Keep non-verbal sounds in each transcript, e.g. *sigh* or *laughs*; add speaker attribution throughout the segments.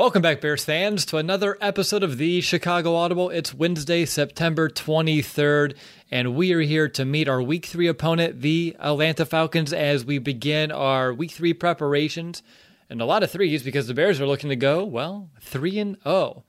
Speaker 1: Welcome back, Bears fans, to another episode of the Chicago Audible. It's Wednesday, September 23rd, and we are here to meet our Week 3 opponent, the Atlanta Falcons, as we begin our Week 3 preparations. And a lot of threes because the Bears are looking to go, well, 3 and 0.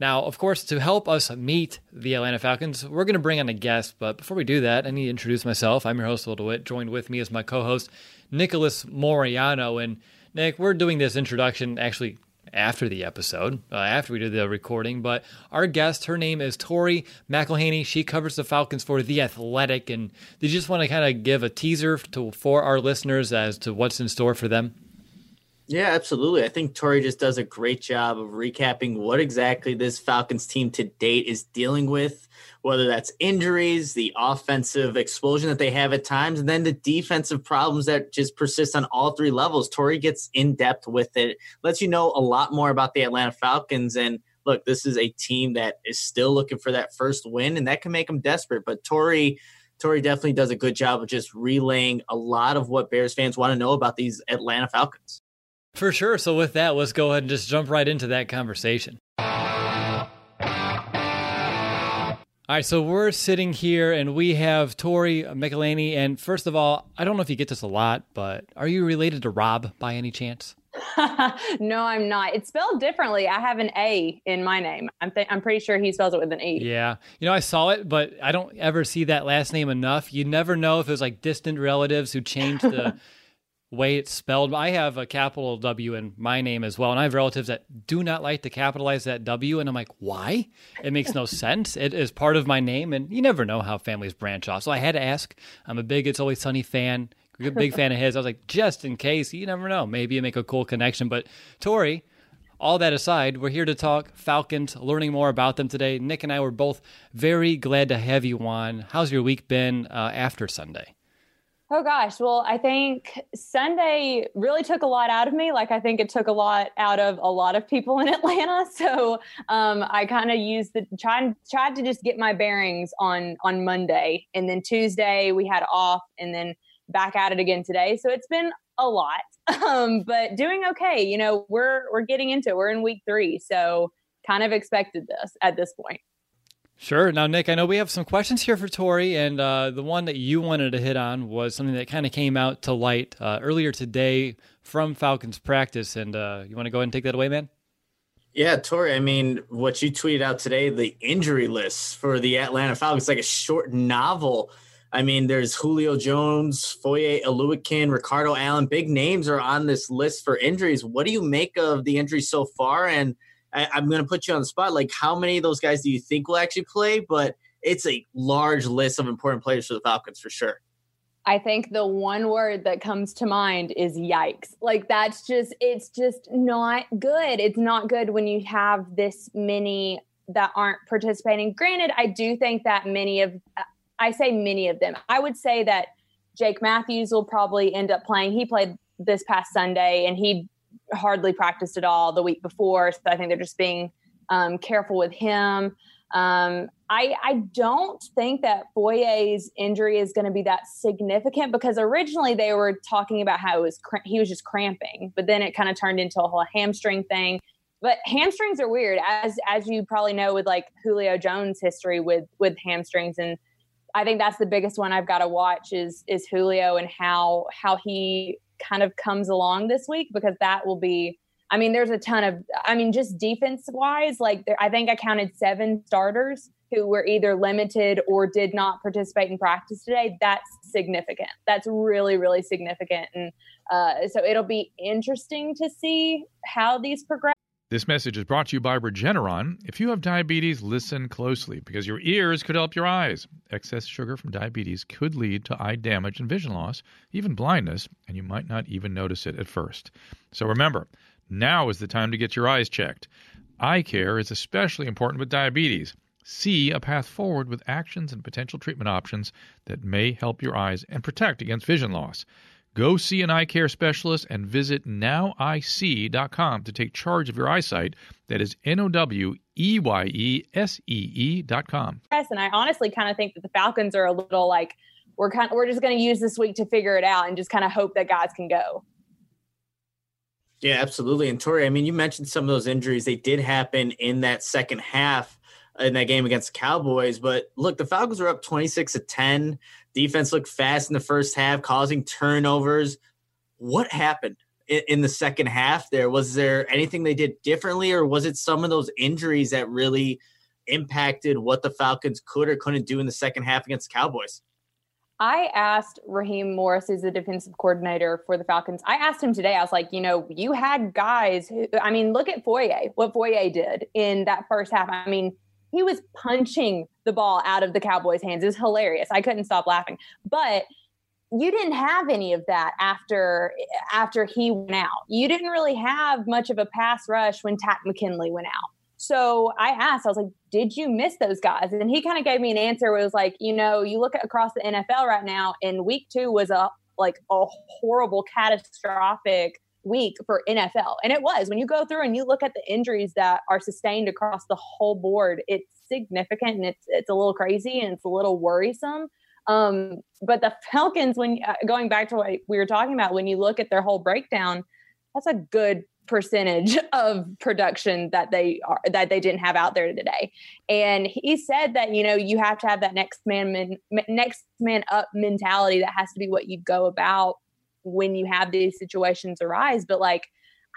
Speaker 1: Now, of course, to help us meet the Atlanta Falcons, we're going to bring on a guest. But before we do that, I need to introduce myself. I'm your host, Will DeWitt. Joined with me is my co host, Nicholas Moriano. And Nick, we're doing this introduction actually after the episode, uh, after we did the recording. But our guest, her name is Tori McElhaney. She covers the Falcons for The Athletic. And did you just want to kind of give a teaser to, for our listeners as to what's in store for them?
Speaker 2: Yeah, absolutely. I think Tori just does a great job of recapping what exactly this Falcons team to date is dealing with whether that's injuries, the offensive explosion that they have at times, and then the defensive problems that just persist on all three levels. Tori gets in depth with it, lets you know a lot more about the Atlanta Falcons. And look, this is a team that is still looking for that first win, and that can make them desperate. But Tori. Tori definitely does a good job of just relaying a lot of what Bears fans want to know about these Atlanta Falcons.
Speaker 1: For sure. So, with that, let's go ahead and just jump right into that conversation. All right, so we're sitting here and we have Tori McElhaney. And first of all, I don't know if you get this a lot, but are you related to Rob by any chance? *laughs*
Speaker 3: no, I'm not. It's spelled differently. I have an A in my name. I'm th- I'm pretty sure he spells it with an E.
Speaker 1: Yeah, you know, I saw it, but I don't ever see that last name enough. You never know if it was like distant relatives who changed the *laughs* way it's spelled. I have a capital W in my name as well, and I have relatives that do not like to capitalize that W, and I'm like, why? It makes no *laughs* sense. It is part of my name, and you never know how families branch off. So I had to ask. I'm a big It's Always Sunny fan, a big *laughs* fan of his. I was like, just in case, you never know. Maybe you make a cool connection. But Tori, all that aside, we're here to talk Falcons, learning more about them today. Nick and I were both very glad to have you on. How's your week been uh, after Sunday?
Speaker 3: Oh gosh, well, I think Sunday really took a lot out of me. Like I think it took a lot out of a lot of people in *laughs* Atlanta. So um, I kind of used the tried tried to just get my bearings on on Monday, and then Tuesday we had off, and then back at it again today. So it's been a lot, *laughs* um, but doing okay. You know, we're we're getting into it. We're in week three, so kind of expected this at this point.
Speaker 1: Sure. Now, Nick, I know we have some questions here for Tori, and uh, the one that you wanted to hit on was something that kind of came out to light uh, earlier today from Falcons practice. And uh, you want to go ahead and take that away, man?
Speaker 2: Yeah, Tori, I mean, what you tweeted out today, the injury list for the Atlanta Falcons, like a short novel. I mean, there's Julio Jones, Foye Oluokun, Ricardo Allen. Big names are on this list for injuries. What do you make of the injuries so far? And – I, am going to put you on the spot. Like, how many of those guys do you think will actually play? But it's a large list of important players for the Falcons for sure.
Speaker 3: I think the one word that comes to mind is yikes. Like that's just it's just not good. It's not good when you have this many that aren't participating. Granted, I do think that many of I say many of them. I would say that Jake Matthews will probably end up playing. He played this past Sunday and he hardly practiced at all the week before. So I think they're just being um, careful with him. Um, I, I don't think that Foye's injury is going to be that significant because originally they were talking about how it was cr- he was just cramping, but then it kind of turned into a whole hamstring thing. But hamstrings are weird, as as you probably know with like Julio Jones' history with with hamstrings, and I think that's the biggest one I've got to watch is is Julio and how how he kind of comes along this week because that will be I mean, there's a ton of, I mean, just defense wise, like there, I think I counted seven starters who were either limited or did not participate in practice today. That's significant. That's really, really significant. And uh, so it'll be interesting to see how these progress.
Speaker 4: This message is brought to you by Regeneron. If you have diabetes, listen closely because your ears could help your eyes. Excess sugar from diabetes could lead to eye damage and vision loss, even blindness, and you might not even notice it at first. So remember, now is the time to get your eyes checked. Eye care is especially important with diabetes. See a path forward with actions and potential treatment options that may help your eyes and protect against vision loss. Go see an eye care specialist and visit noweyesee.com to take charge of your eyesight. That is N O W E Y E S E E.com.
Speaker 3: Yes, and I honestly kind of think that the Falcons are a little like we're kind of, we're just going to use this week to figure it out and just kind of hope that guys can go.
Speaker 2: Yeah, absolutely. And Tori, I mean, you mentioned some of those injuries. They did happen in that second half in that game against the Cowboys. But look, the Falcons were up 26 to 10. Defense looked fast in the first half, causing turnovers. What happened in, in the second half there? Was there anything they did differently, or was it some of those injuries that really impacted what the Falcons could or couldn't do in the second half against the Cowboys?
Speaker 3: I asked Raheem Morris, who's the defensive coordinator for the Falcons. I asked him today. I was like, you know, you had guys who, I mean, look at Foye, what Foye did in that first half. I mean, he was punching the ball out of the Cowboys' hands. It was hilarious. I couldn't stop laughing. But you didn't have any of that after after he went out. You didn't really have much of a pass rush when Takk McKinley went out. So I asked, I was like, did you miss those guys? And he kind of gave me an answer where it was like, you know, you look across the NFL right now, and week two was a like a horrible, catastrophic week for NFL. And it was when you go through and you look at the injuries that are sustained across the whole board, it's significant and it's it's a little crazy and it's a little worrisome. Um, but the Falcons, when uh, going back to what we were talking about, when you look at their whole breakdown, that's a good percentage *laughs* of production that they are that they didn't have out there today. And he said that you know you have to have that next man, man next man up mentality that has to be what you go about when you have these situations arise. But like,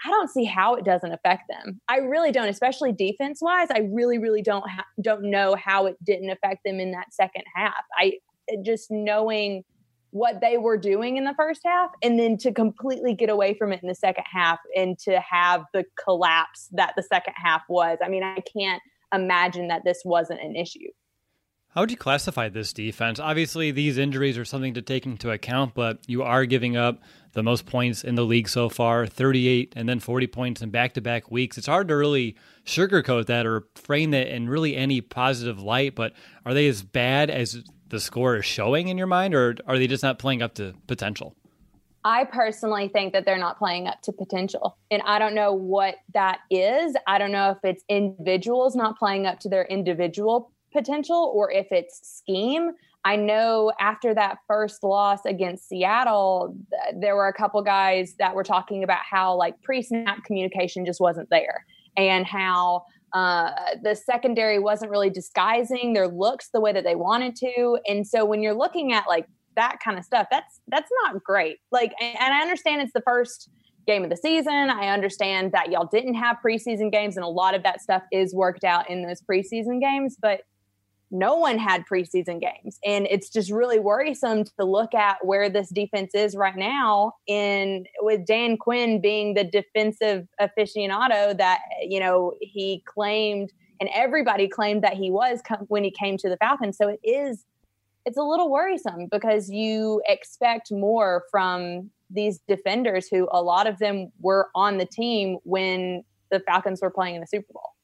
Speaker 3: I don't see how it doesn't affect them. I really don't, especially defense wise. I really, really don't ha- don't know how it didn't affect them in that second half. I just knowing what they were doing in the first half and then to completely get away from it in the second half and to have the collapse that the second half was. I mean, I can't imagine that this wasn't an issue.
Speaker 1: How would you classify this defense? Obviously, these injuries are something to take into account, but you are giving up the most points in the league so far 38 and then 40 points in back to back weeks. It's hard to really sugarcoat that or frame that in really any positive light, but are they as bad as the score is showing in your mind, or are they just not playing up to potential?
Speaker 3: I personally think that they're not playing up to potential. And I don't know what that is. I don't know if it's individuals not playing up to their individual potential or if it's scheme. I know after that first loss against Seattle, th- there were a couple guys that were talking about how like pre snap communication just wasn't there and how uh, the secondary wasn't really disguising their looks the way that they wanted to. And so when you're looking at like that kind of stuff, that's that's not great. Like, and, and I understand it's the first game of the season. I understand that y'all didn't have preseason games, and a lot of that stuff is worked out in those preseason games, but no one had preseason games. And it's just really worrisome to look at where this defense is right now in with Dan Quinn being the defensive aficionado that, you know, he claimed and everybody claimed that he was when he came to the Falcons. So it is it's a little worrisome because you expect more from these defenders who a lot of them were on the team when the Falcons were playing in the Super Bowl.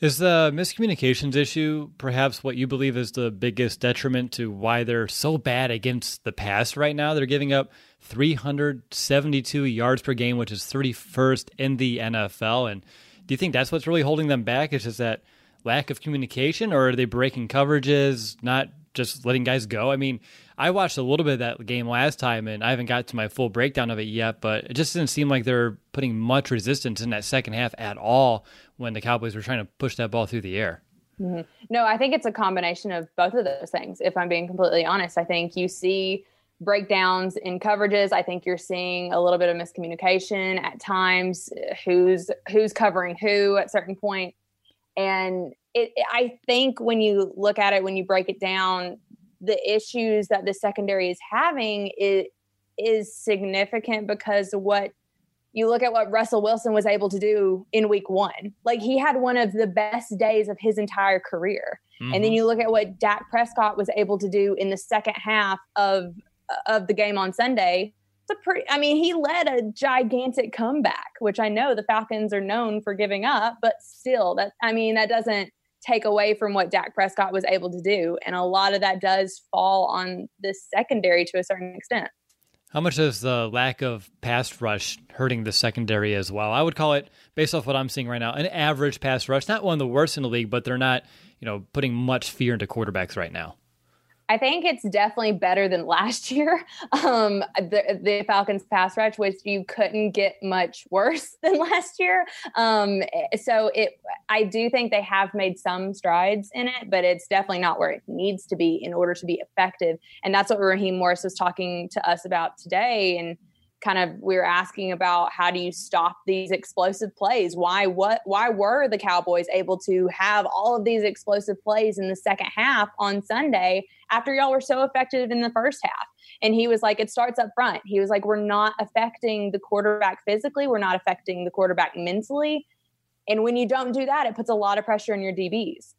Speaker 1: Is the miscommunications issue perhaps what you believe is the biggest detriment to why they're so bad against the pass right now? They're giving up 372 yards per game, which is 31st in the NFL. And do you think that's what's really holding them back? Is just that lack of communication, or are they breaking coverages, not just letting guys go? I mean, I watched a little bit of that game last time, and I haven't got to my full breakdown of it yet, but it just didn't seem like they're putting much resistance in that second half at all when the Cowboys were trying to push that ball through the air.
Speaker 3: Mm-hmm. No, I think it's a combination of both of those things. If I'm being completely honest, I think you see breakdowns in coverages. I think you're seeing a little bit of miscommunication at times. Who's who's covering who at certain point, and it, I think when you look at it, when you break it down, the issues that the secondary is having is is significant because what you look at what Russell Wilson was able to do in week one. Like he had one of the best days of his entire career. Mm-hmm. And then mm-hmm. you look at what Dak Prescott was able to do in the second half of of the game on Sunday. It's a pretty I mean, he led a gigantic comeback, which I know the Falcons are known for giving up, but still that I mean, that doesn't take away from what Dak Prescott was able to do. And a lot of that does fall on the secondary to a certain extent.
Speaker 1: How much is the lack of pass rush hurting the secondary as well? I would call it, based off what I'm seeing right now, an average pass rush. Not one of the worst in the league, but they're not, you know, putting much fear into quarterbacks right now.
Speaker 3: I think it's definitely better than last *laughs* year. Um, the, the, Falcons pass rush, which you couldn't get much worse *laughs* than last year. Um, so it, I do think they have made some strides in it, but it's definitely not where it needs to be in order to be effective. And that's what Raheem Morris was talking to us about today. And kind of we were asking about how do you stop these explosive plays? Why what why were the cowboys able to have all of these explosive plays in the second half on sunday after y'all were so effective in the first half? And he was like it starts up front. He was like we're not affecting the quarterback physically. We're not affecting the quarterback mentally. And when you don't do that it puts a lot of pressure on your dbs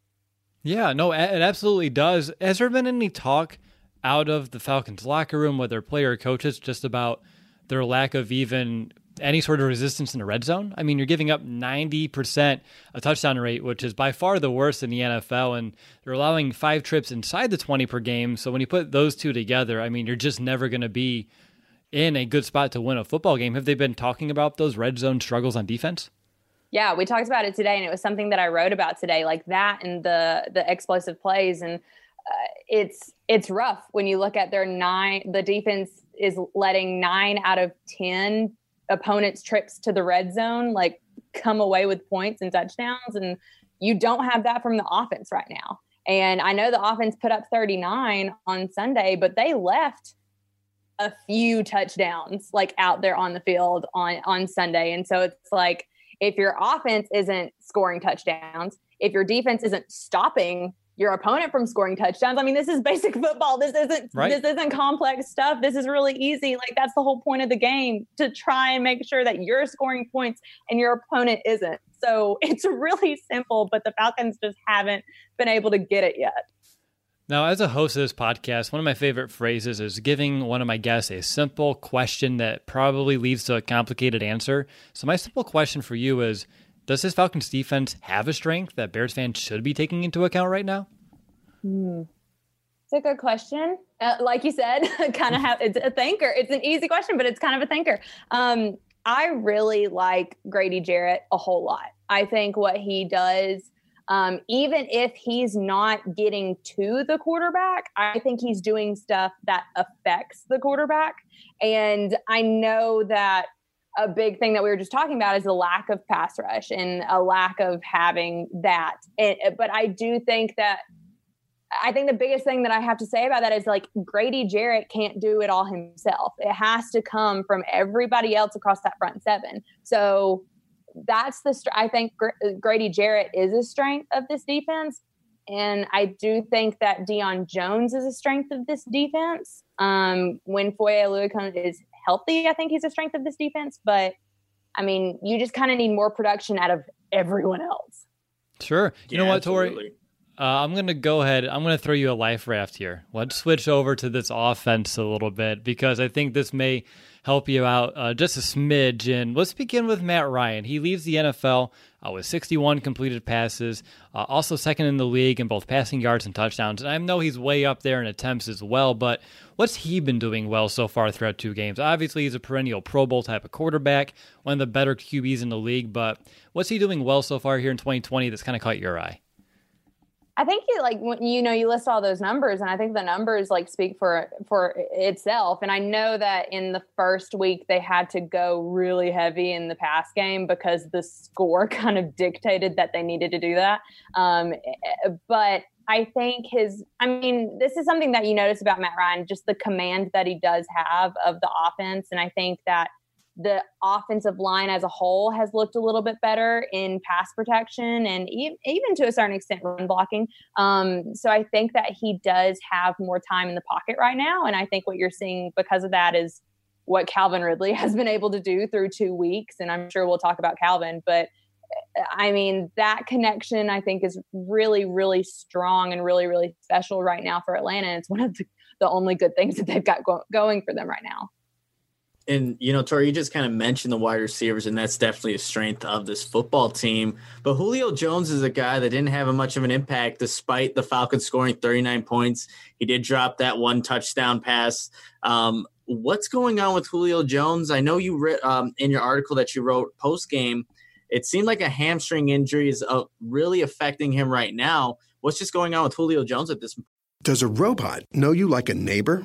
Speaker 1: yeah no it absolutely does. Has there been any talk out of the falcons locker room whether player coaches just about their lack of even any sort of resistance in the red zone. I mean, you're giving up 90% a touchdown rate, which is by far the worst in the NFL, and they're allowing five trips inside the 20 per game. So when you put those two together, I mean, you're just never going to be in a good spot to win a football game. Have they been talking about those red zone struggles on defense?
Speaker 3: Yeah, we talked about it today, and it was something that I wrote about today, like that and the the explosive plays, and uh, it's it's rough when you look at their nine. The defense is letting nine out of 10 opponents' trips to the red zone like come away with points and touchdowns. And you don't have that from the offense right now. And I know the offense put up 39 on Sunday, but they left a few touchdowns like out there on the field on on Sunday. And so it's like if your offense isn't scoring touchdowns, if your defense isn't stopping your opponent from scoring touchdowns. I mean, this is basic football. This isn't right. this isn't complex stuff. This is really easy. Like that's the whole point of the game to try and make sure that you're scoring points and your opponent isn't. So *laughs* it's really simple, but the Falcons just haven't been able to get it yet.
Speaker 1: Now, as a host of this podcast, one of my favorite phrases is giving one of my guests a simple question that probably leads to a complicated answer. So, my simple question for you is does this Falcons defense have a strength that Bears fans should be taking into account right now?
Speaker 3: Hmm. It's a good question. Uh, like you said, kind of have it's a thinker. It's an easy question, but it's kind of a thinker. Um, I really like Grady Jarrett a whole lot. I think what he does, um, even if he's not getting to the quarterback, I think he's doing stuff that affects the quarterback. And I know that a big thing that we were just talking about is the lack of pass rush and a lack of having that. It, but I do think that I think the biggest thing that I have to say about that is like Grady Jarrett can't do it all himself. It has to come from everybody else across that front seven. So that's the I think Grady Jarrett is a strength of this defense, and I do think that Deion Jones is a strength of this defense. Um, when Foye Oluokun is healthy, I think he's a strength of this defense. But I mean, you just kind of need more production out of everyone else.
Speaker 1: Sure. You yeah, know what, Tori? Uh, I'm going to go ahead. I'm going to throw you a life raft here. Let's switch over to this offense a little bit because I think this may help you out uh, just a smidge. And let's begin with Matt Ryan. He leaves the NFL uh, with 61 completed passes, uh, also second in the league in both passing yards and touchdowns. And I know he's way up there in attempts as well, but what's he been doing well so far throughout two games? Obviously, he's a perennial Pro Bowl type of quarterback, one of the better QBs in the league, but what's he doing well so far here in 2020 that's kind of caught your eye?
Speaker 3: I think you like when you know you list all those numbers, and I think the numbers like speak for for itself. And I know that in the first week they had to go really heavy in the pass game because the score *laughs* kind of dictated that they needed to do that. Um, but I think his, I mean, this is something that you notice about Matt Ryan, just the command that he does have of the offense, and I think that the offensive line as a whole has looked a little bit better in pass protection and even to a certain extent run blocking. Um, so I think that he does have more time in the pocket right now, and I think what you're seeing because of that is what Calvin Ridley *laughs* has been able to do through two weeks. And I'm sure we'll talk about Calvin, but I mean, that connection I think is really, really strong and really, really special right now for Atlanta. It's one of the, the only good things that they've got go- going for them right now.
Speaker 2: And you know, Tori, you just kind of mentioned the wide receivers, and that's definitely a strength of this football team. But Julio Jones is a guy that didn't have much of an impact despite the Falcons scoring 39 points. He did drop that one touchdown pass. Um, what's going on with Julio Jones? I know you read um, in your article that you wrote post game it seemed like a hamstring injury is uh, really affecting him right now. What's just going on with Julio Jones at this?
Speaker 5: Does a robot know you like a neighbor?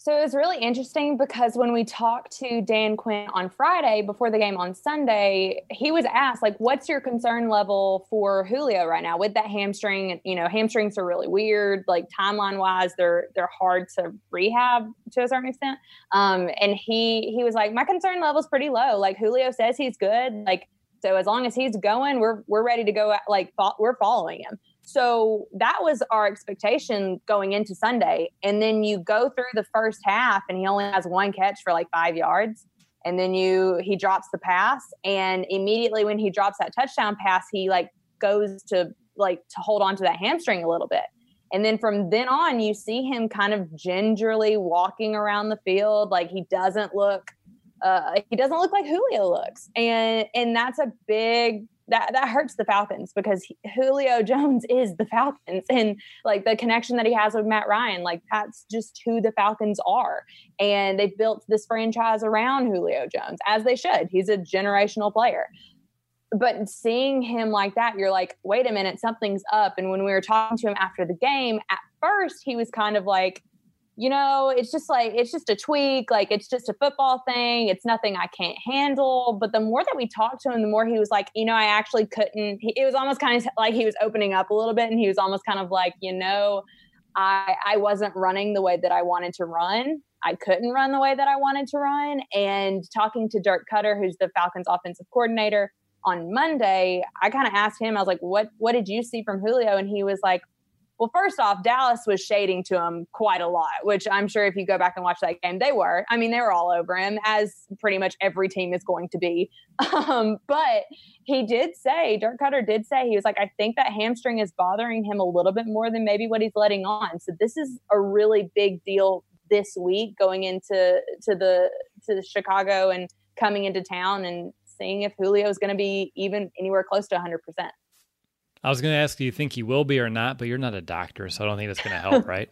Speaker 3: So it was really interesting because when we talked to Dan Quinn on Friday before the game on Sunday, he was asked like, "What's your concern level for Julio right now with that hamstring? You know, hamstrings are really weird. Like timeline wise, they're they're hard to rehab to a certain extent." Um, and he he was like, "My concern level is pretty low. Like Julio says he's good. Like." So as long as he's going, we're we're ready to go. Like we're following him. So that was our expectation going into Sunday. And then you go through the first half, and he only has one catch for like five yards. And then you he drops the pass, and immediately when he drops that touchdown pass, he like goes to like to hold on to that hamstring a little bit. And then from then on, you see him kind of gingerly walking around the field. Like he doesn't look uh, he doesn't look like Julio looks, and and that's a big that that hurts the Falcons because he, Julio *laughs* Jones is the Falcons, and like the connection that he has with Matt Ryan, like that's just who the Falcons are, and they've built this franchise around Julio Jones as they should. He's a generational player. But seeing him like that, you're like, wait a minute, something's up. And when we were talking to him after the game, at first he was kind of like, you know, it's just like, it's just a tweak. Like, it's just a football thing. It's nothing I can't handle. But the more that we talked to him, the more he was like, you know, I actually couldn't. He, it was almost kind of like he was opening up a little bit. And he was almost kind of like, you know, I, I wasn't running the way that I wanted to run. I couldn't run the way that I wanted to run. And talking to Dirk Koetter, who's the Falcons offensive coordinator, on Monday, I kind of asked him, I was like, what, what did you see from Julio? And he was like, well, first off, Dallas was shading to him quite a lot, which I'm sure if you go back and watch that game, they were. I mean, they were all over him, as pretty much every team is going to be. *laughs* Um, but he did say, Dirk Koetter did say, he was like, I think that hamstring is bothering him a little bit more than maybe what he's letting on. So this is a really big deal this week going into to the to Chicago and coming into town and seeing if Julio is going to be even anywhere close to 100%.
Speaker 1: I was going to ask, do you think he will be or not? But you're not a doctor, so I don't think that's going to help, *laughs* right?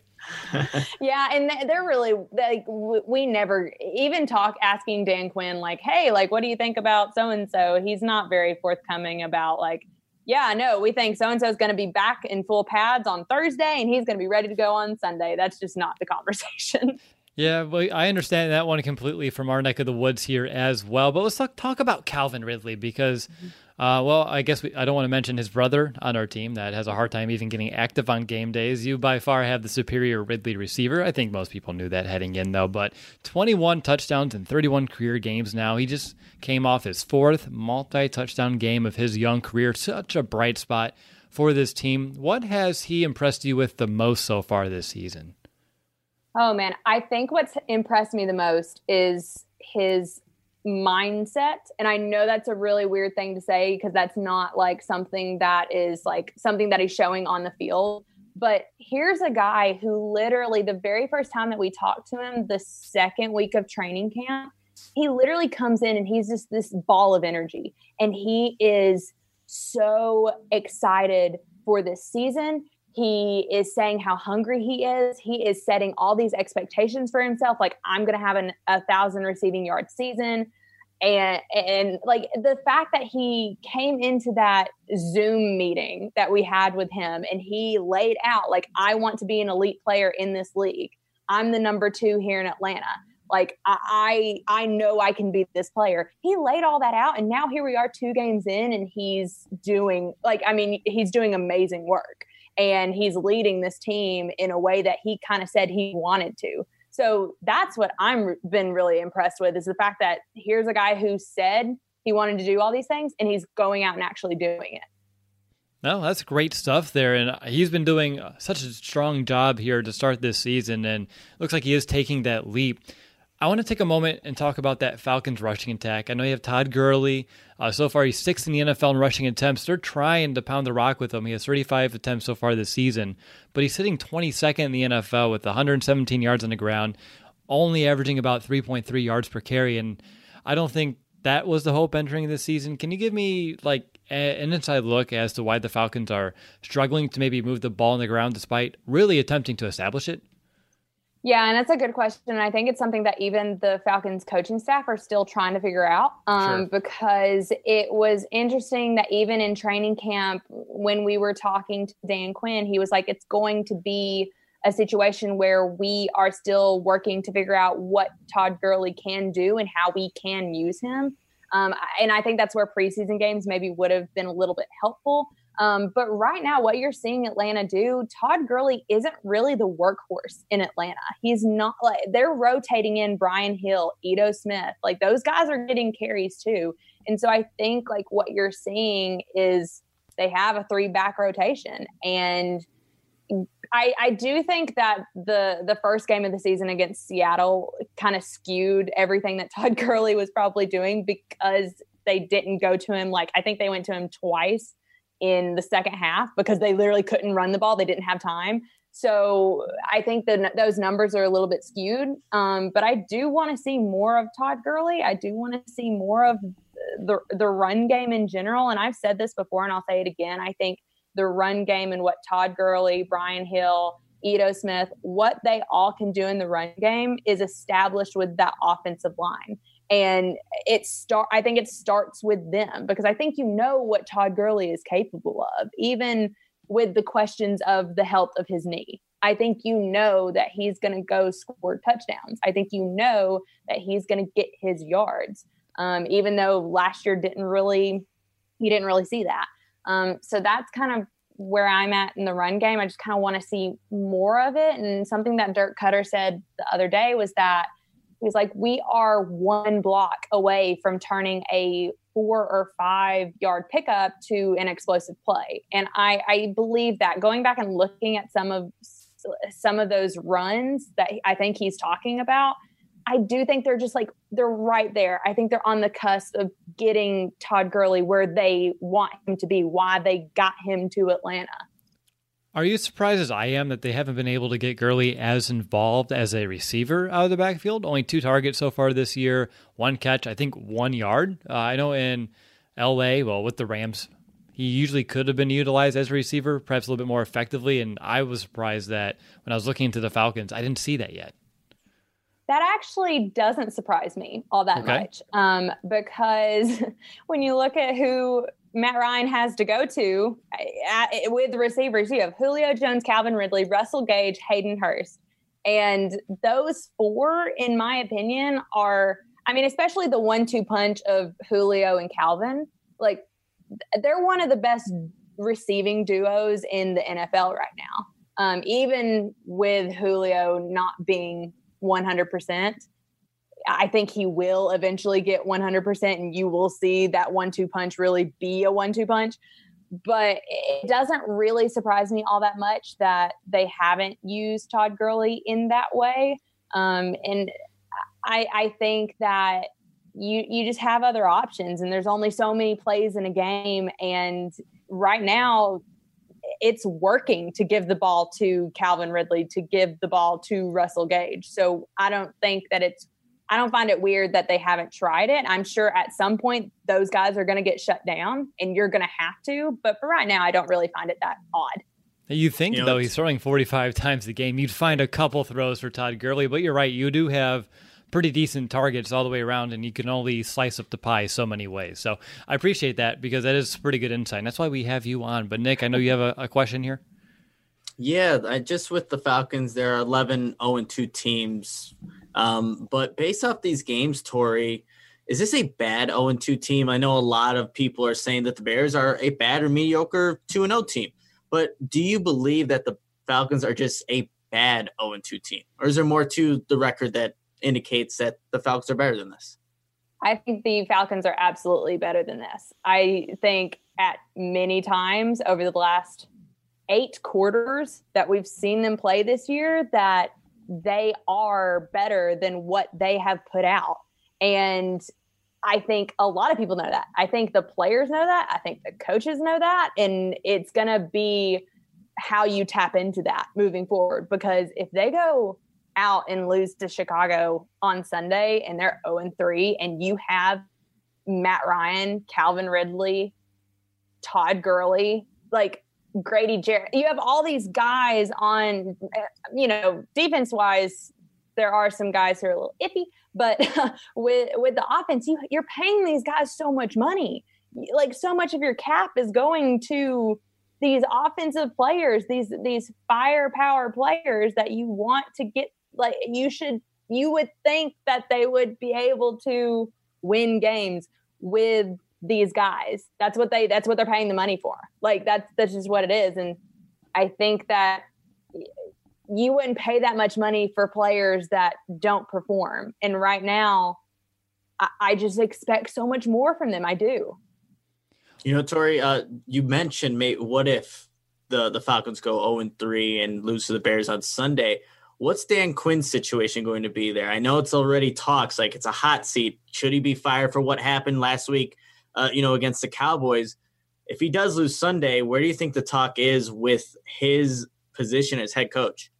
Speaker 3: yeah, and they're really like we never even talk asking Dan Quinn like, "Hey, like what do you think about so and so?" He's not very forthcoming about like, "Yeah, no, we think so and so is going to be back in full pads on Thursday and he's going to be ready to go on Sunday." That's just not the conversation. *laughs*
Speaker 1: Yeah, well, I understand that one completely from our neck of the woods here as well. But let's talk, talk about Calvin Ridley because mm-hmm. Uh, well, I guess we, I don't want to mention his brother on our team that has a hard time even getting active on game days. You by far have the superior Ridley receiver. I think most people knew that heading in, though. But 21 touchdowns in 31 career games now. He just came off his fourth multi touchdown game of his young career. Such a bright spot for this team. What has he impressed you with the most so far this season?
Speaker 3: Oh, man. I think what's impressed me the most is his mindset. And i know that's a really weird thing to say because that's not like something that is like something that he's showing on the field. But here's a guy who literally the very first time that we talked to him the second week of training camp he literally comes in and he's just this ball of energy. And he is so excited for this season he is saying how hungry he is. He is setting all these expectations for himself. Like, I'm going to have an, a thousand receiving yard season. And, and like the fact that he came into that Zoom meeting that we had with him and he laid out, like, I want to be an elite player in this league. I'm the number two here in Atlanta. Like I, I know I can be this player. He laid all that out, and now here we are, two games in, and he's doing like I mean, he's doing amazing work, and he's leading this team in a way that he kind of said he wanted to. So that's what I'm been really impressed with is the fact that here's a guy who said he wanted to do all these things, and he's going out and actually doing it.
Speaker 1: No, that's great stuff there, and he's been doing such a strong job here to start this season, and looks like he is taking that leap. I want to take a moment and talk about that Falcons rushing attack. I know you have Todd Gurley. Uh, so far, he's sixth in the NFL in rushing attempts. They're trying to pound the rock with him. He has 35 attempts so far this season, but he's sitting 22nd in the NFL with 117 yards on the ground, only averaging about 3.3 yards per carry. And I don't think that was the hope entering this season. Can you give me like a, an inside look as to why the Falcons are struggling to maybe move the ball on the ground despite really attempting to establish it?
Speaker 3: Yeah, and that's a good question. I think it's something that even the Falcons coaching staff are still trying to figure out um, sure. because it was interesting that even in training camp, when we were talking to Dan Quinn, he was like, it's going to be a situation where we are still working to figure out what Todd Gurley can do and how we can use him. Um, and I think that's where preseason games maybe would have been a little bit helpful. Um, but right now, what you're seeing Atlanta do, Todd Gurley isn't really the workhorse in Atlanta. He's not like they're rotating in Brian Hill, Ito Smith, like those guys are getting carries too. And so I think like what you're seeing is they have a three back rotation and I, I do think that the the first game of the season against Seattle kind of skewed everything that Todd *laughs* Gurley was probably doing because they didn't go to him like I think they went to him twice in the second half because they literally couldn't run the ball. They didn't have time. So I think that those numbers are a little bit skewed. Um, but I do want to see more of Todd Gurley. I do want to see more of the the run game in general. And I've said this before, and I'll say it again. I think the run game and what Todd Gurley, Brian Hill, Ito Smith, what they all can do in the run game is established with that offensive line and it start i think it starts with them because i think you know what todd gurley is capable of even with the questions of the health of his knee. I think you know that he's going to go score touchdowns. I think you know that he's going to get his yards um, even though last year didn't really you didn't really see that. Um, so that's kind of where i'm at in the run game. I just kind of want to see more of it. And something that dirk Koetter said the other day was that He's like, we are one block away from turning a four or five yard pickup to an explosive play. And I, I believe that going back and looking at some of some of those runs that I think he's talking about, I do think they're just like they're right there. I think they're on the cusp of getting Todd Gurley where they want him to be, why they got him to Atlanta.
Speaker 1: Are you surprised as I am that they haven't been able to get Gurley as involved as a receiver out of the backfield? Only two targets so far this year, one catch, I think one yard. Uh, I know in LA, well, with the Rams, he usually could have been utilized as a receiver, perhaps a little bit more effectively. And I was surprised that when I was looking into the Falcons, I didn't see that yet.
Speaker 3: That actually doesn't surprise me all that okay. much um, because *laughs* when you look at who Matt Ryan has to go to uh, with the receivers. You have Julio Jones, Calvin Ridley, Russell Gage, Hayden Hurst. And those four, in my opinion, are, I mean, especially the one two punch of Julio and Calvin, like they're one of the best receiving duos in the NFL right now. Um, even with Julio not being 100%, I think he will eventually get 100%, and you will see that one two punch really be a one two punch. But it doesn't really surprise me all that much that they haven't used Todd Gurley in that way. Um, and I, I think that you you just have other options, and there's only so many plays in a game. And right now, it's working to give the ball to Calvin Ridley, to give the ball to Russell Gage. So I don't think that it's I don't find it weird that they haven't tried it. I'm sure at some point those guys are going to get shut down and you're going to have to. But for right now, I don't really find it that odd.
Speaker 1: You think, you know, though, he's throwing 45 times a game. You'd find a couple throws for Todd Gurley, but you're right. You do have pretty decent targets all the way around, and you can only slice up the pie so many ways. So I appreciate that because that is pretty good insight. And that's why we have you on. But, Nick, I know you have a, a question here.
Speaker 2: Yeah, I, just with the Falcons, there are 11 0 2 teams Um, but based off these games, Tori, is this a bad 0 2 team? I know a lot of people are saying that the Bears are a bad or mediocre 2 0 team. But do you believe that the Falcons are just a bad 0 2 team? Or is there more to the record that indicates that the Falcons are better than this?
Speaker 3: I think the Falcons are absolutely better than this. I think at many times over the last eight quarters that we've seen them play this year that they are better than what they have put out. And I think a lot of people know that. I think the players know that. I think the coaches know that. And it's going to be how you tap into that moving forward. Because if they go out and lose to Chicago on Sunday and they're 0 3, and you have Matt Ryan, Calvin Ridley, Todd Gurley, like Grady Jarrett, you have all these guys on, uh, you know, defense wise, there are some guys who are a little iffy, but *laughs* with with the offense, you you're paying these guys so much money. Like so much of your cap is going to these offensive players, these these firepower players that you want to get like you should you would think that they would be able to win games with these guys. That's what they that's what they're paying the money for. Like that's that's just what it is. And I think that you wouldn't pay that much money for players that don't perform. And right now, I, I just expect so much more from them. I do.
Speaker 2: You know, Tori, uh, you mentioned, mate, what if the the Falcons go 0 and 3 and lose to the Bears on Sunday? What's Dan Quinn's situation going to be there? I know it's already talks like it's a hot seat. Should he be fired for what happened last week, uh, you know, against the Cowboys? If he does lose Sunday, where do you think the talk is with his position as head coach?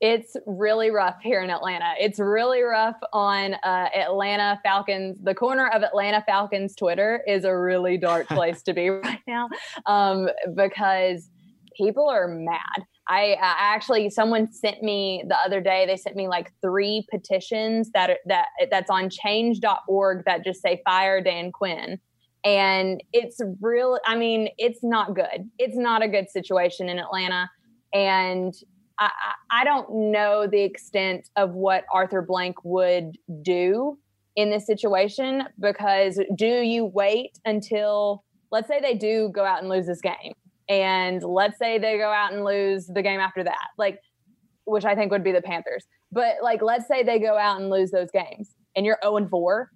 Speaker 3: it's really rough here in Atlanta. It's really rough on uh, Atlanta Falcons. The corner of Atlanta Falcons Twitter is a really dark *laughs* place to be right now um, because people are mad. I, I actually someone sent me the other day. They sent me like three petitions that that that's on Change.org that just say fire Dan Quinn and it's real i mean it's not good. It's not a good situation in atlanta. And I, I don't know the extent of what Arthur Blank would do in this situation because do you wait until, let's say they do go out and lose this game, and let's say they go out and lose the game after that, like, which I think would be the Panthers. But like, let's say they go out and lose those games, and you're 0 and 4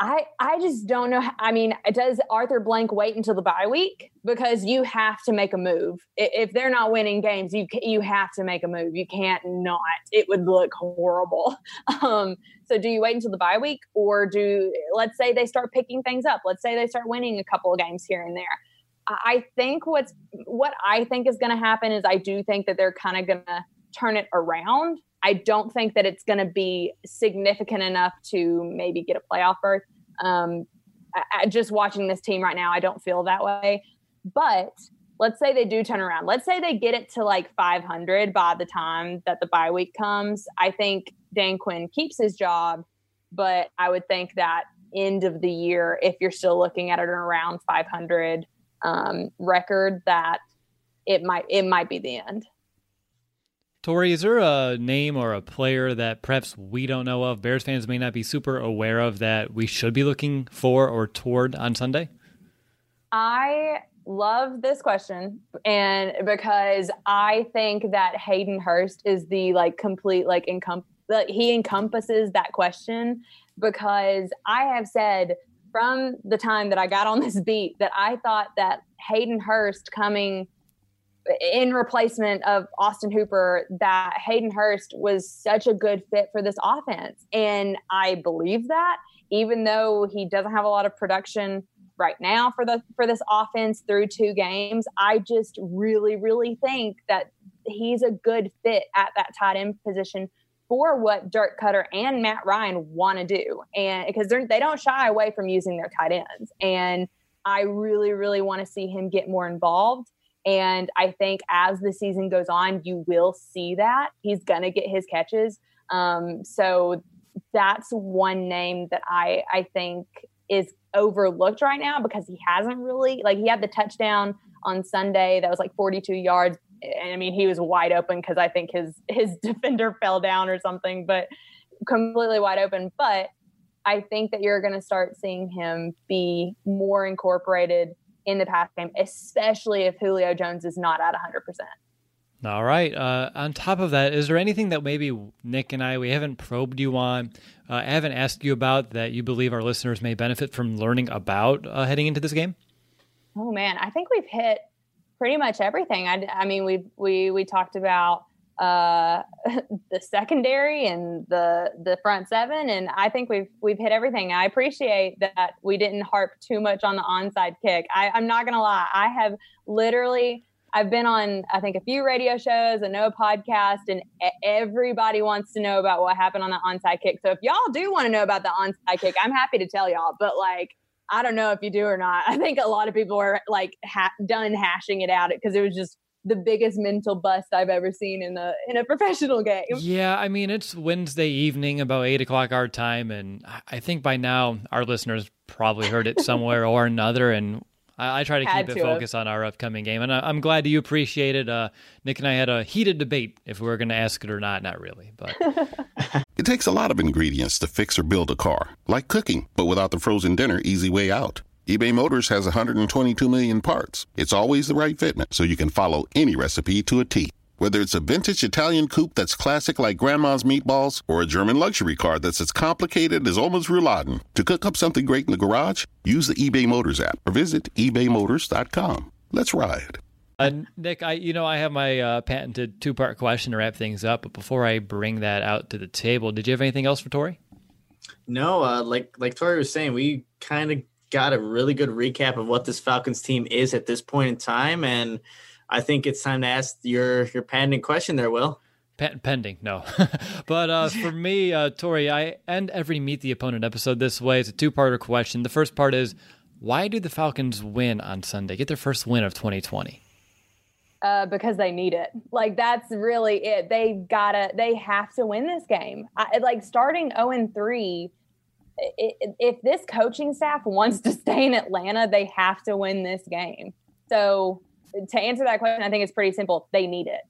Speaker 3: I I just don't know. I mean, does Arthur Blank wait until the bye week because you have to make a move if they're not winning games? You you have to make a move. You can't not. It would look horrible. *laughs* Um, so, do you wait until the bye week, or do let's say they start picking things up? Let's say they start winning a couple of games here and there. I think what's what I think is going to happen is I do think that they're kind of going to turn it around I don't think that it's going to be significant enough to maybe get a playoff berth. Um, I, I, just watching this team right now, I don't feel that way. But let's say they do turn around. Let's say they get it to like 500 by the time that the bye week comes. I think Dan Quinn keeps his job, but I would think that end of the year, if you're still looking at it around 500 um, record, that it might it might be the end.
Speaker 1: Tori, is there a name or a player that perhaps we don't know of, Bears fans may not be super aware of, that we should be looking for or toward on Sunday?
Speaker 3: I love this question and because I think that Hayden Hurst is the like complete like encom like he encompasses that question because I have said from the time that I got on this beat that I thought that Hayden Hurst coming in replacement of Austin Hooper that Hayden Hurst was such a good fit for this offense. And I believe that even though he doesn't have a lot of production right now for the for this offense through two games, I just really really think that he's a good fit at that tight end position for what Dirk Koetter and Matt Ryan want to do. And because they're, they don't shy away from using their tight ends. And I really, really want to see him get more involved. And I think as the season goes on, you will see that he's going to get his catches. Um, so that's one name that I, I think is overlooked right now because he hasn't really, like, he had the touchdown on Sunday that was like 42 yards. And I mean, he was wide open because I think his *laughs* his defender fell down or something. But completely wide open. But I think that you're going to start seeing him be more incorporated in the pass game, especially if Julio Jones is not at 100%.
Speaker 1: All right. Uh, on top of that, is there anything that maybe Nick and I we haven't probed you on, uh, haven't asked you about that you believe our listeners may benefit from learning about uh, heading into this game?
Speaker 3: Oh man, I think we've hit pretty much everything. I, I mean, we we we talked about uh, *laughs* the secondary and the the front seven, and I think we've we've hit everything. I appreciate that we didn't harp too much on the onside kick. I, I'm not gonna lie, I have literally I've been on, I think, a few radio shows, I no podcast, and everybody wants to know about what happened on the onside kick. So if y'all do want to know about the onside kick, I'm happy to tell y'all. But like, I don't know if you do or not. *laughs* I think a lot of people are like ha- done hashing it out because it was just the biggest mental bust I've ever seen in a in a professional game.
Speaker 1: Yeah, I mean it's Wednesday evening about eight o'clock our time, and I think by now our listeners probably heard it somewhere or another, and I, I try to
Speaker 3: Had
Speaker 1: keep it
Speaker 3: to have.
Speaker 1: focused on our upcoming game, and I, I'm glad you appreciate it. Uh, Nick and I had a heated debate if we were going to ask it or not. Not really, but *laughs*
Speaker 6: It takes a lot of ingredients to fix or build a car, like cooking, but without the frozen dinner easy way out. eBay Motors has 122 million parts. It's always the right fitment, so you can follow any recipe to a T. Whether it's a vintage Italian coupe that's classic like grandma's meatballs, or a German luxury car that's as complicated as Oma's rouladen, to cook up something great in the garage, use the eBay Motors app or visit ebaymotors.com. Let's ride.
Speaker 1: Uh, Nick, I you know I have my uh, patented two part question to wrap things up, but before I bring that out to the table, did you have anything else for Tori?
Speaker 2: No, uh, like like Tori was saying, we kind of got a really good recap of what this Falcons team is at this point in time, and I think it's time to ask your your patented question there, Will.
Speaker 1: Patent pending, no. *laughs* but uh, for me, uh, Tori, I end every Meet the Opponent episode this way. It's a two parter question. The first part is why do the Falcons win on Sunday? Get their first win of 2020.
Speaker 3: uh, because they need it. Like that's really it. They gotta. They have to win this game. I, like starting zero and three. If this coaching staff wants to stay in Atlanta, they have to win this game. So to answer that question, I think it's pretty simple. They need it.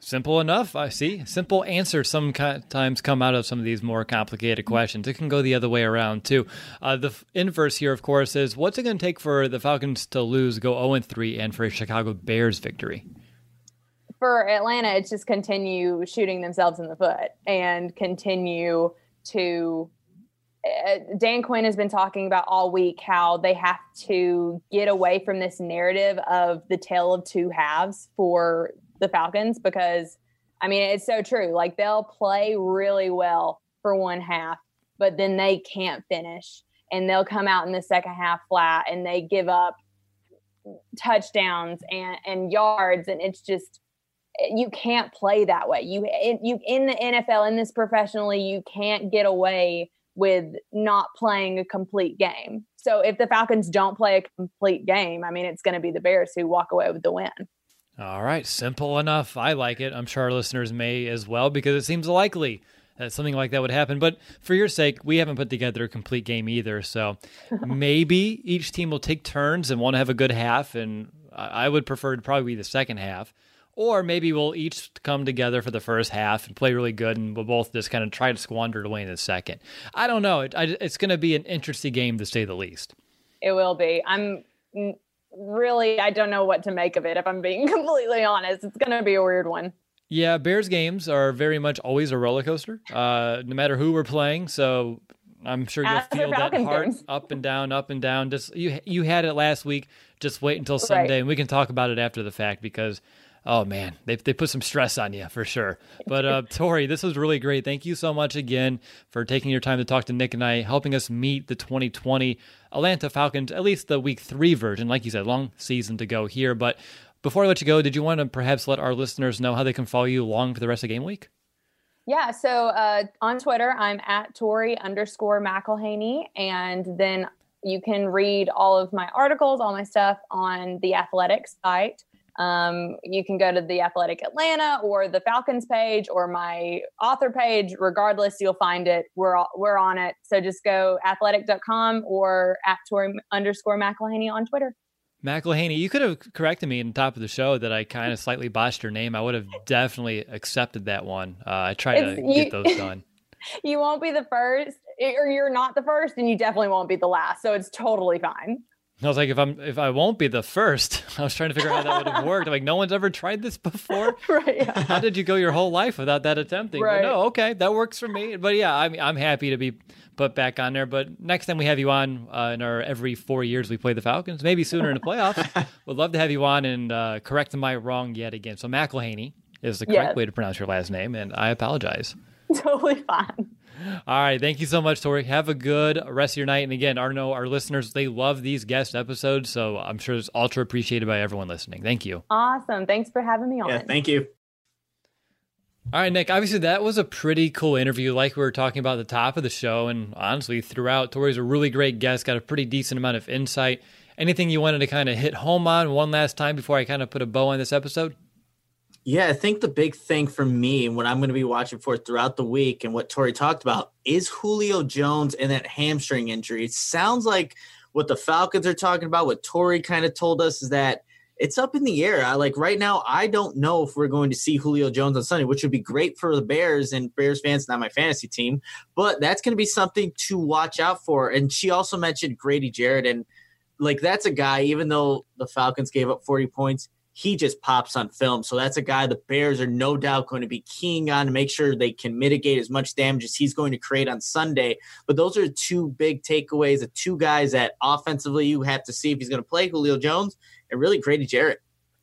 Speaker 1: Simple enough. I see. Simple answers sometimes come out of some of these more complicated questions. It can go the other way around too. Uh, the inverse here, of course, is what's it going to take for the Falcons to lose, go 0 3, and for a Chicago Bears victory?
Speaker 3: for Atlanta, it's just continue shooting themselves in the foot and continue to. Uh, Dan Quinn has been talking about all week how they have to get away from this narrative of the tale of two halves for the Falcons because, I mean, it's so true. Like they'll play really well for one half, but then they can't finish and they'll come out in the second half flat and they give up touchdowns and, and yards and it's just you can't play that way. You you in the NFL in this professionally, you can't get away with not playing a complete game. So if the Falcons don't play a complete game, I mean, it's going to be the Bears who walk away with the win.
Speaker 1: All right, simple enough. I like it. I'm sure our listeners may as well because it seems likely that something like that would happen. But for your sake, we haven't put together a complete game either. So *laughs* maybe each team will take turns and want to have a good half. And I I would prefer to probably be the second half. Or maybe we'll each come together for the first half and play really good, and we'll both just kind of try to squander it away in the second. I don't know. It, I, it's going to be an interesting game to say the least.
Speaker 3: It will be. I'm really, I don't know what to make of it. If I'm being *laughs* completely honest, it's going to be a weird one.
Speaker 1: Yeah, Bears games are very much always a roller coaster, uh, no matter who we're playing. So I'm sure you'll
Speaker 3: As
Speaker 1: feel that heart
Speaker 3: games.
Speaker 1: up and down, up and down. Just you, you had it last week. Just wait until Sunday,
Speaker 3: Right.
Speaker 1: and we can talk about it after the fact because, oh man, they they put some stress on you for sure. But uh, *laughs* Tori, this was really great. Thank you so much again for taking your time to talk to Nick and I, helping us meet the 2020 Atlanta Falcons, at least the Week Three version. Like you said, long season to go here, but. Before I let you go, did you want to perhaps let our listeners know how they can follow you along for the rest of game week?
Speaker 3: Yeah, so uh, on Twitter, I'm at Tori underscore McElhaney, and then you can read all of my articles, all my stuff on the Athletic's site. Um, you can go to the Athletic Atlanta or the Falcons page or my author page. Regardless, you'll find it. We're all, we're on it. So just go athletic.com or at Tori underscore McElhaney on Twitter.
Speaker 1: McElhaney, you could have corrected me in the top of the show that I kind of slightly botched your name. I would have definitely accepted that one. Uh, I try to
Speaker 3: you-
Speaker 1: get those done. *laughs*
Speaker 3: you won't be the first, or you're not the first, and you definitely won't be the last. So it's totally fine.
Speaker 1: I was like, if I'm if I won't be the first, *laughs* I was trying to figure out how that would have worked. I'm like, no one's ever tried this before. *laughs*
Speaker 3: right. Yeah.
Speaker 1: How did you go your whole life without that attempting?
Speaker 3: Right.
Speaker 1: But no, okay, that works for me. But yeah, I'm I'm happy to be put back on there. But next time we have you on uh, in our every four years we play the Falcons, maybe sooner in the playoffs, *laughs* would love to have you on and uh, correct my wrong yet again. So McElhaney is the correct
Speaker 3: Yes.
Speaker 1: way to pronounce your last name, and I apologize.
Speaker 3: totally fine.
Speaker 1: All right. Thank you so much, Tori. Have a good rest of your night. And again, I know our listeners, they love these guest episodes. So I'm sure it's ultra appreciated by everyone listening. Thank you.
Speaker 3: Awesome. Thanks for having me on.
Speaker 2: Yeah, thank you.
Speaker 1: All right, Nick. Obviously, that was a pretty cool interview, like we were talking about at the top of the show. And honestly, throughout, Tori's a really great guest, got a pretty decent amount of insight. Anything you wanted to kind of hit home on one last time before I kind of put a bow on this episode?
Speaker 2: Yeah, I think the big thing for me and what I'm going to be watching for throughout the week and what Tori talked about is Julio Jones and that hamstring injury. It sounds like what the Falcons are talking about, what Tori kind of told us is that it's up in the air. I like right now, I don't know if we're going to see Julio Jones on Sunday, which would be great for the Bears and Bears fans, not my fantasy team, but that's going to be something to watch out for. And she also mentioned Grady Jarrett and like that's a guy, even though the Falcons gave up 40 points, he just pops on film. So that's a guy the Bears are no doubt going to be keying on to make sure they can mitigate as much damage as he's going to create on Sunday. But those are two big takeaways, the two guys that offensively you have to see if he's going to play Julio Jones and really Grady Jarrett.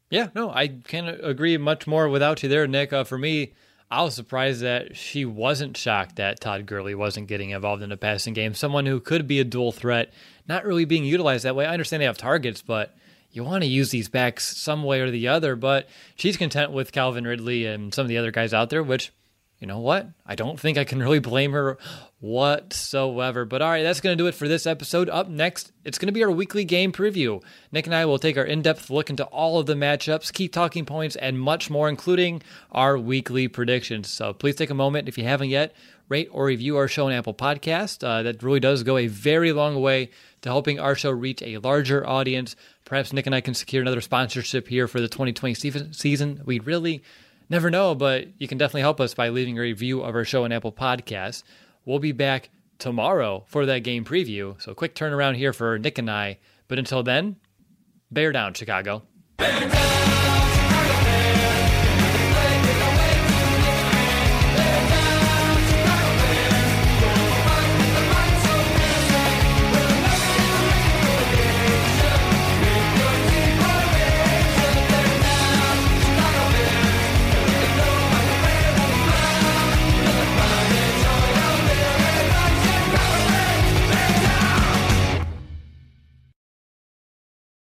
Speaker 1: Yeah, no, I can't agree much more without you there, Nick. Uh, for me, I was surprised that she wasn't shocked that Todd Gurley wasn't getting involved in the passing game. Someone who could be a dual threat, not really being utilized that way. I understand they have targets, but you want to use these backs some way or the other. But she's content with Calvin Ridley and some of the other guys out there, which, you know what? I don't think I can *laughs* really blame her whatsoever. But all right, that's going to do it for this episode. Up next, it's going to be our weekly game preview. Nick and I will take our in depth look into all of the matchups, key talking points, and much more, including our weekly predictions. So please take a moment, if you haven't yet, rate or review our show on Apple Podcast. Uh, that really does go a very long way to helping our show reach a larger audience. Perhaps Nick and I can secure another sponsorship here for the 2020 season-. We really never know, but you can definitely help us by leaving a review of our show on Apple Podcasts. We'll be back tomorrow for that game preview. So quick turnaround here for Nick and I. But until then, bear down, Chicago.
Speaker 7: Bear down.